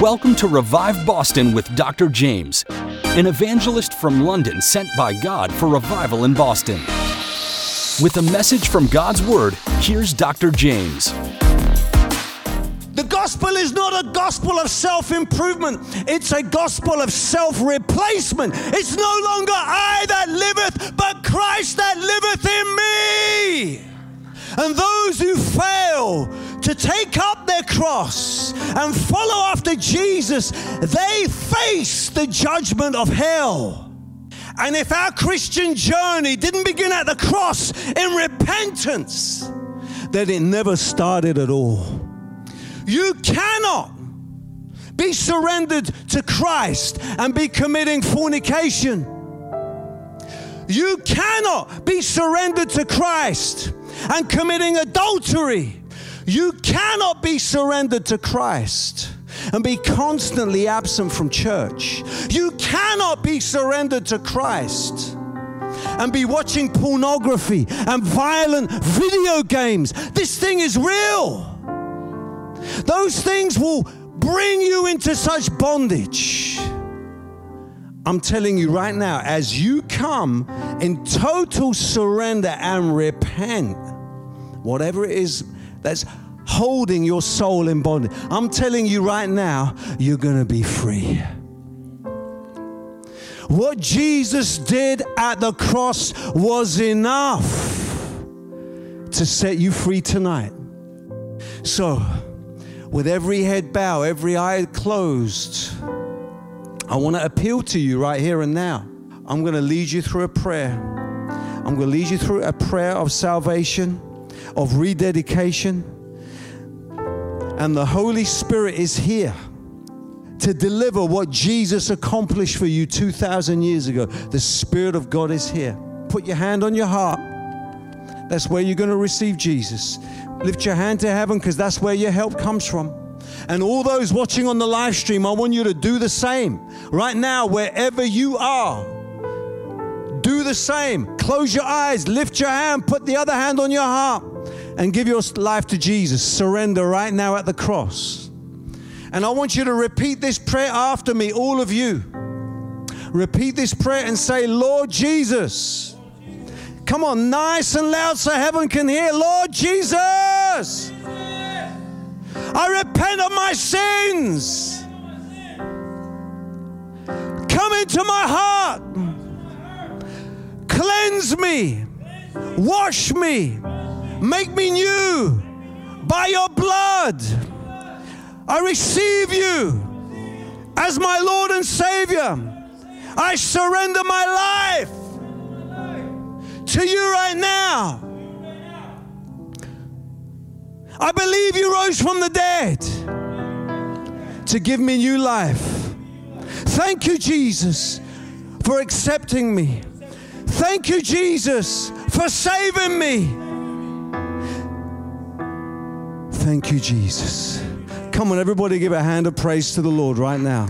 Welcome to Revive Boston with Dr. Jaymz, an evangelist from London sent by God for revival in Boston. With a message from God's Word, here's Dr. Jaymz. The gospel is not a gospel of self improvement, it's a gospel of self replacement. It's no longer I that liveth, but Christ that liveth in me. And those who fail to take up their cross and follow after Jesus, they face the judgment of hell. And if our Christian journey didn't begin at the cross in repentance, then it never started at all. You cannot be surrendered to Christ and be committing fornication. You cannot be surrendered to Christ and committing adultery. You cannot be surrendered to Christ and be constantly absent from church. You cannot be surrendered to Christ and be watching pornography and violent video games. This thing is real. Those things will bring you into such bondage. I'm telling you right now, as you come in total surrender and repent, whatever it is that's holding your soul in bondage, I'm telling you right now, you're going to be free. What Jesus did at the cross was enough to set you free tonight. So, with every head bow, every eye closed, I want to appeal to you right here and now. I'm going to lead you through a prayer. I'm going to lead you through a prayer of salvation, of rededication. And the Holy Spirit is here to deliver what Jesus accomplished for you 2,000 years ago. The Spirit of God is here. Put your hand on your heart. That's where you're going to receive Jesus. Lift your hand to heaven because that's where your help comes from. And all those watching on the live stream, I want you to do the same. Right now, wherever you are, do the same. Close your eyes, lift your hand, put the other hand on your heart, and give your life to Jesus. Surrender right now at the cross. And I want you to repeat this prayer after me, all of you. Repeat this prayer and say, Lord Jesus. Come on, nice and loud so heaven can hear. Lord Jesus. I repent of my sins. Come into my heart. Cleanse me. Wash me. Make me new by your blood. I receive you as my Lord and Savior. I surrender my life to you right now. I believe you rose from the dead to give me new life. Thank you, Jesus, for accepting me. Thank you, Jesus, for saving me. Thank you, Jesus. Come on, everybody, give a hand of praise to the Lord right now.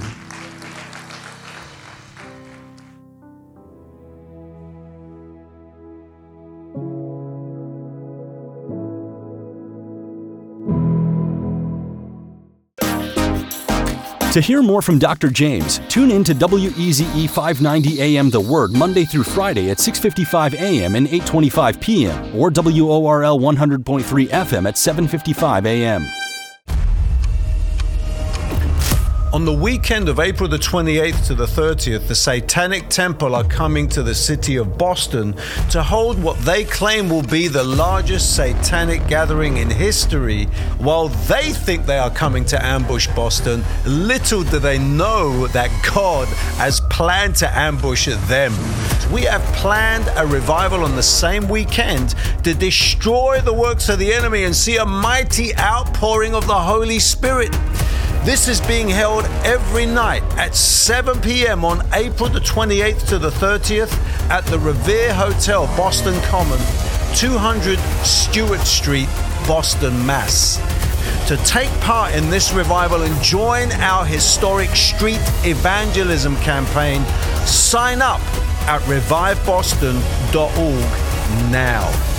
To hear more from Dr. Jaymz, tune in to WEZE 590 AM The Word Monday through Friday at 6:55 AM and 8:25 PM or WORL 100.3 FM at 7:55 AM. On the weekend of April the 28th to the 30th, the Satanic Temple are coming to the city of Boston to hold what they claim will be the largest satanic gathering in history. While they think they are coming to ambush Boston, little do they know that God has planned to ambush them. We have planned a revival on the same weekend to destroy the works of the enemy and see a mighty outpouring of the Holy Spirit. This is being held every night at 7 p.m. on April the 28th to the 30th at the Revere Hotel, Boston Common, 200 Stuart Street, Boston, Mass. To take part in this revival and join our historic street evangelism campaign, sign up at reviveboston.org now.